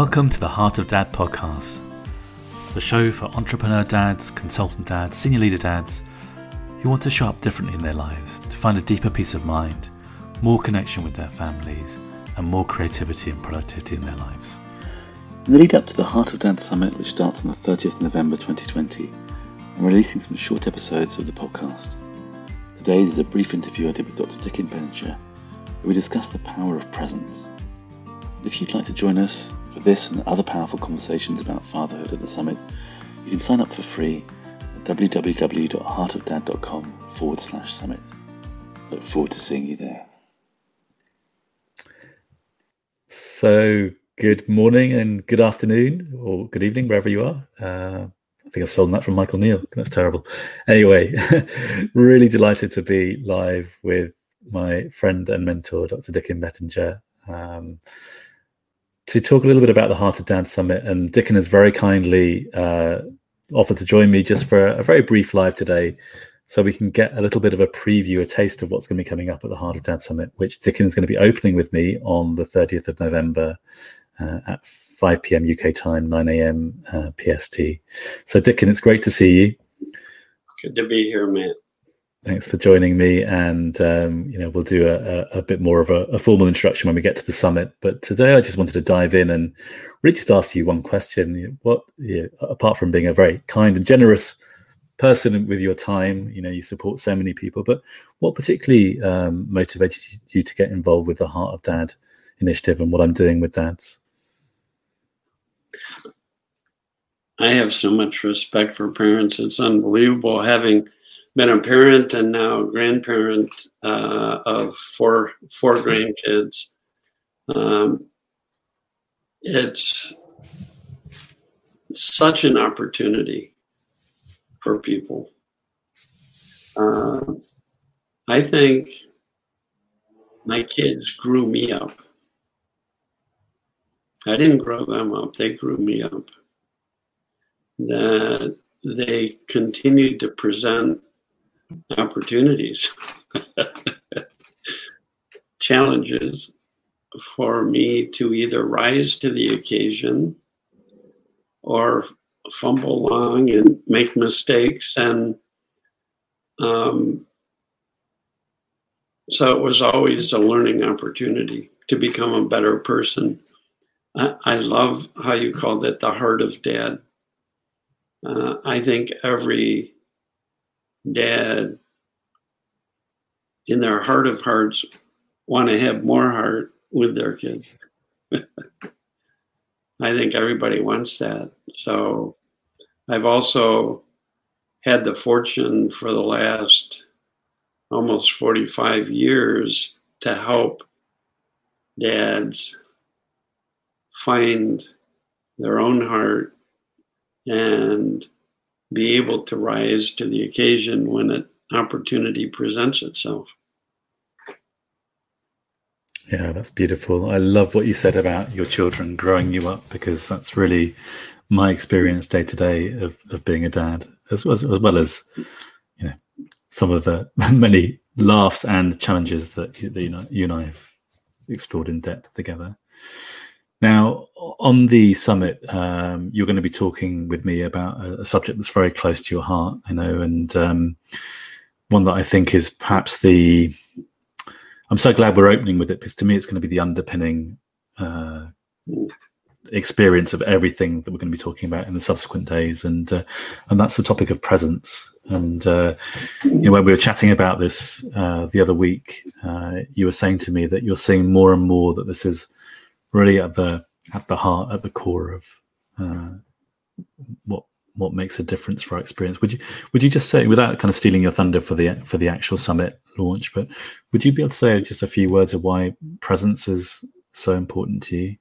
Welcome to the Heart of Dad podcast, the show for entrepreneur dads, consultant dads, senior leader dads who want to show up differently in their lives, to find a deeper peace of mind, more connection with their families, and more creativity and productivity in their lives. In the lead up to the Heart of Dad Summit, which starts on the 30th November 2020, I'm releasing some short episodes of the podcast. Today's is a brief interview I did with Dr. Dicken Bettinger, where we discuss the power of presence. If you'd like to join us for this and other powerful conversations about fatherhood at the summit, you can sign up for free at www.heartofdad.com forward slash summit. Look forward to seeing you there. So, good morning and good afternoon or good evening, wherever you are. Uh, I think I've stolen that from Michael Neill. That's terrible. Anyway, really delighted to be live with my friend and mentor, Dr. Dicken Bettinger. Um, to talk a little bit about the Heart of Dad Summit. And Dicken has very kindly uh, offered to join me just for a, very brief live today so we can get a little bit of a preview, a taste of what's going to be coming up at the Heart of Dad Summit, which Dicken is going to be opening with me on the 30th of November uh, at 5 p.m. UK time, 9 a.m. Uh, PST. So, Dicken, it's great to see you. Good to be here, man. Thanks for joining me, and um, you know we'll do a, a, a bit more of a, a, formal introduction when we get to the summit. But today, I just wanted to dive in and really just ask you one question: What, you know, apart from being a very kind and generous person with your time, you know, you support so many people. But what particularly um, motivated you to get involved with the Heart of Dad initiative and what I'm doing with dads? I have so much respect for parents; it's unbelievable having been a parent and now grandparent uh, of four four grandkids. Um, it's such an opportunity for people. Uh, I think my kids grew me up. I didn't grow them up, they grew me up. That they continued to present opportunities, challenges for me to either rise to the occasion or fumble along and make mistakes. And um, so it was always a learning opportunity to become a better person. I, love how you called it the heart of dad. Uh, i think every dad, in their heart of hearts, want to have more heart with their kids. I think everybody wants that. So I've also had the fortune for the last almost 45 years to help dads find their own heart and be able to rise to the occasion when an opportunity presents itself. Yeah, that's beautiful. I love what you said about your children growing you up because that's really my experience day to day of, of being a dad, as, as, as well as you know some of the many laughs and challenges that, that you, know, you and I have explored in depth together. Now, on the summit, um, you're going to be talking with me about a, a, subject that's very close to your heart, I know, and um, one that I think is perhaps the. I'm so glad we're opening with it because to me, it's going to be the underpinning uh, experience of everything that we're going to be talking about in the subsequent days, and uh, and that's the topic of presence. And uh, you know, when we were chatting about this uh, the other week, uh, you were saying to me that you're seeing more and more that this is really at the at the heart, at the core of uh, what what makes a difference for our experience. Would you would you just say, without kind of stealing your thunder for the for the actual summit launch, but would you be able to say just a few words of why presence is so important to you?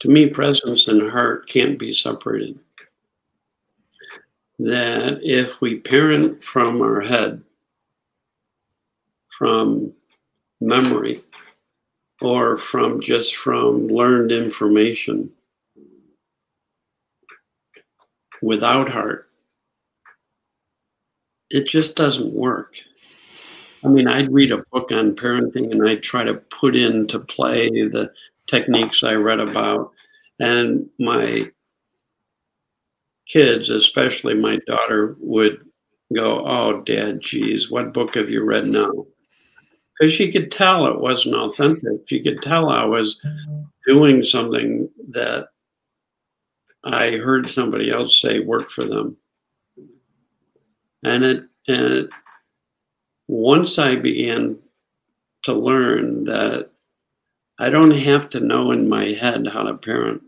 To me, presence and heart can't be separated. That if we parent from our head, from memory or from just from learned information without heart it just doesn't work I mean, I'd read a book on parenting and I'd try to put into play the techniques I read about. And my kids, especially my daughter, would go, Oh, dad, geez, what book have you read now? Because she could tell it wasn't authentic. She could tell I was doing something that I heard somebody else say worked for them. And it, and it, once I began to learn that I don't have to know in my head how to parent.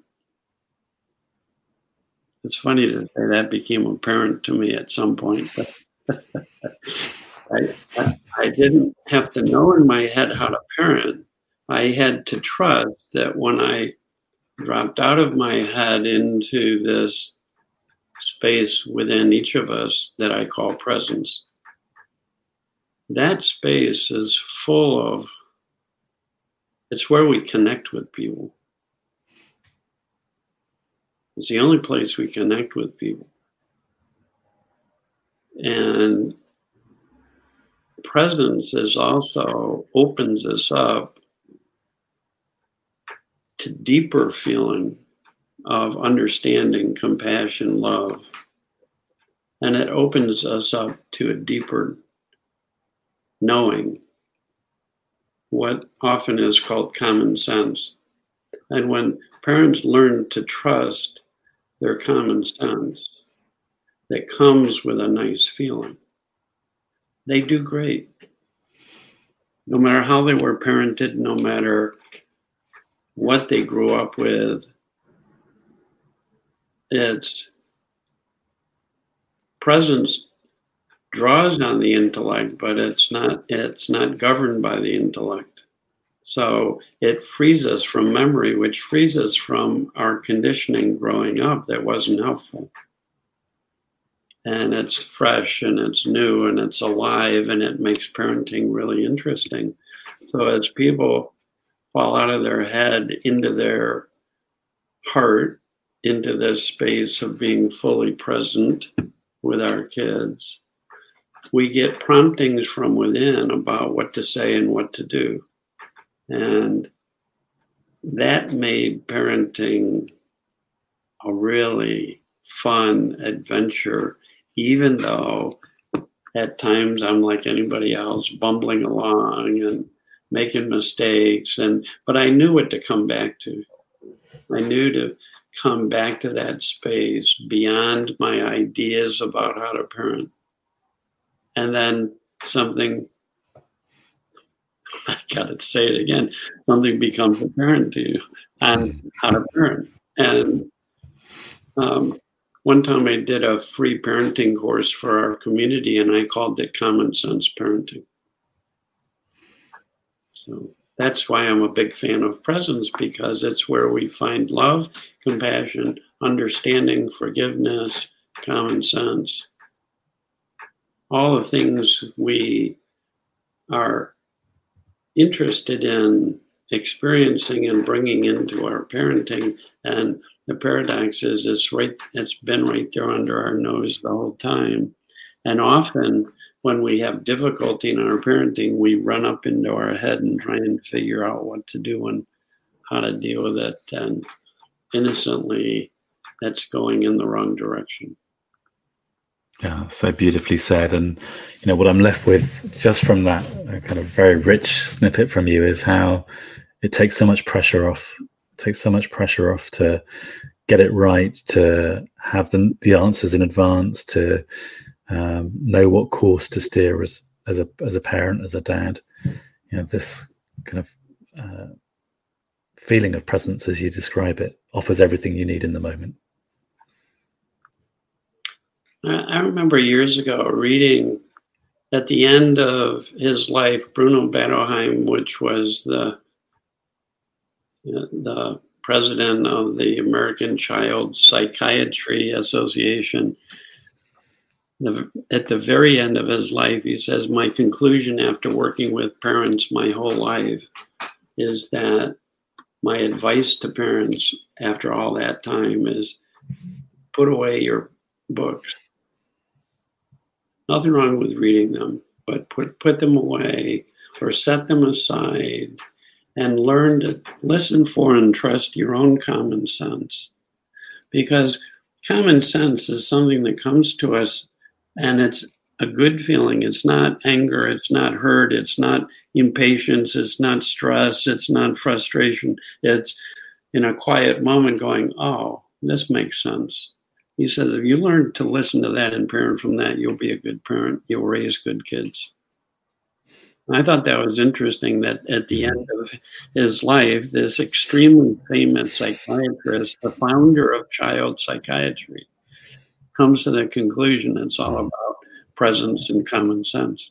It's funny to say that became apparent to me at some point, I, I, I didn't have to know in my head how to parent. I had to trust that when I dropped out of my head into this space within each of us that I call presence, that space is full of, it's where we connect with people. It's the only place we connect with people. And presence is also opens us up to deeper feeling of understanding, compassion, love. And it opens us up to a deeper knowing, what often is called common sense. And when parents learn to trust their common sense that comes with a nice feeling, they do great. No matter how they were parented, no matter what they grew up with, its presence draws on the intellect, but it's not it's not governed by the intellect. So it frees us from memory, which frees us from our conditioning growing up that wasn't helpful. And it's fresh and it's new and it's alive and it makes parenting really interesting. So as people fall out of their head into their heart, into this space of being fully present with our kids, we get promptings from within about what to say and what to do. And that made parenting a really fun adventure, even though at times I'm like anybody else, bumbling along and making mistakes. And but I knew what to come back to. I knew to come back to that space beyond my ideas about how to parent and then something I gotta say it again, something becomes apparent to you on how to parent. And um, one time I did a free parenting course for our community and I called it Common Sense Parenting. So that's why I'm a big fan of presence because it's where we find love, compassion, understanding, forgiveness, common sense all the things we are interested in experiencing and bringing into our parenting and the paradox is it's right it's been right there under our nose the whole time. And often when we have difficulty in our parenting we run up into our head and try and figure out what to do and how to deal with it and innocently that's going in the wrong direction yeah, so beautifully said. And you know what I'm left with just from that uh, kind of very rich snippet from you is how it takes so much pressure off. It takes so much pressure off to get it right, to have the the answers in advance, to um, know what course to steer as as a as a parent, as a dad. You know this kind of uh, feeling of presence, as you describe it, offers everything you need in the moment. I remember years ago reading at the end of his life, Bruno Bettelheim, which was the the president of the American Child Psychiatry Association. At the very end of his life, he says, My conclusion after working with parents my whole life is that my advice to parents after all that time is put away your books Nothing wrong with reading them, but put put them away or set them aside and learn to listen for and trust your own common sense. Because common sense is something that comes to us and it's a good feeling. It's not anger, it's not hurt, it's not impatience, it's not stress, it's not frustration. It's in a quiet moment going, oh, this makes sense. He says, if you learn to listen to that and parent from that, you'll be a good parent. You'll raise good kids. I thought that was interesting that at the end of his life, this extremely famous psychiatrist, the founder of child psychiatry, comes to the conclusion it's all about presence and common sense.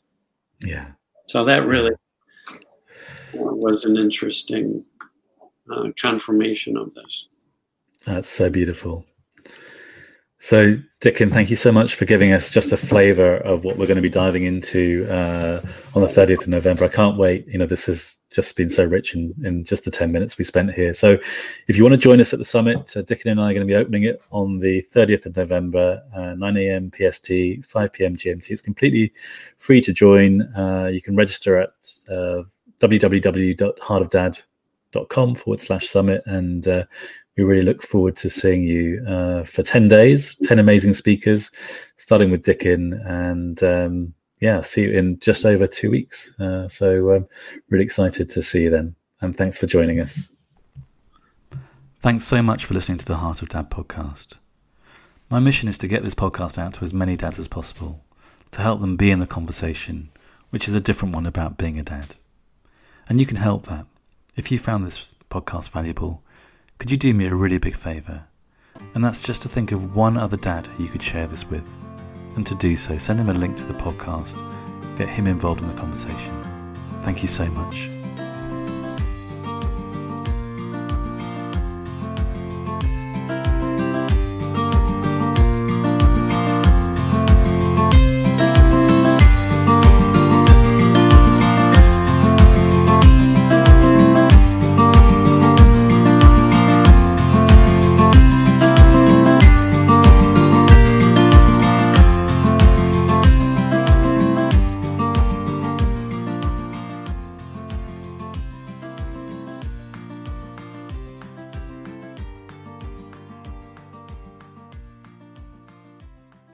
Yeah. So that really was an interesting uh, confirmation of this. That's so beautiful. So, Dicken, thank you so much for giving us just a flavour of what we're going to be diving into uh, on the 30th of November. I can't wait. You know, this has just been so rich in, in just the 10 minutes we spent here. So, if you want to join us at the summit, uh, and I are going to be opening it on the 30th of November, uh, 9 a.m. PST, 5 p.m. GMT. It's completely free to join. Uh, you can register at uh, www.heartofdad.com forward slash summit and uh, we really look forward to seeing you uh, for 10 days, 10 amazing speakers, starting with Dicken. And um, yeah, see you in just over two weeks. Uh, so um, really excited to see you then. And thanks for joining us. Thanks so much for listening to the Heart of Dad podcast. My mission is to get this podcast out to as many dads as possible, to help them be in the conversation, which is a different one about being a dad. And you can help that. If you found this podcast valuable, could you do me a really big favour? And that's just to think of one other dad you could share this with. And to do so, send him a link to the podcast, get him involved in the conversation. Thank you so much.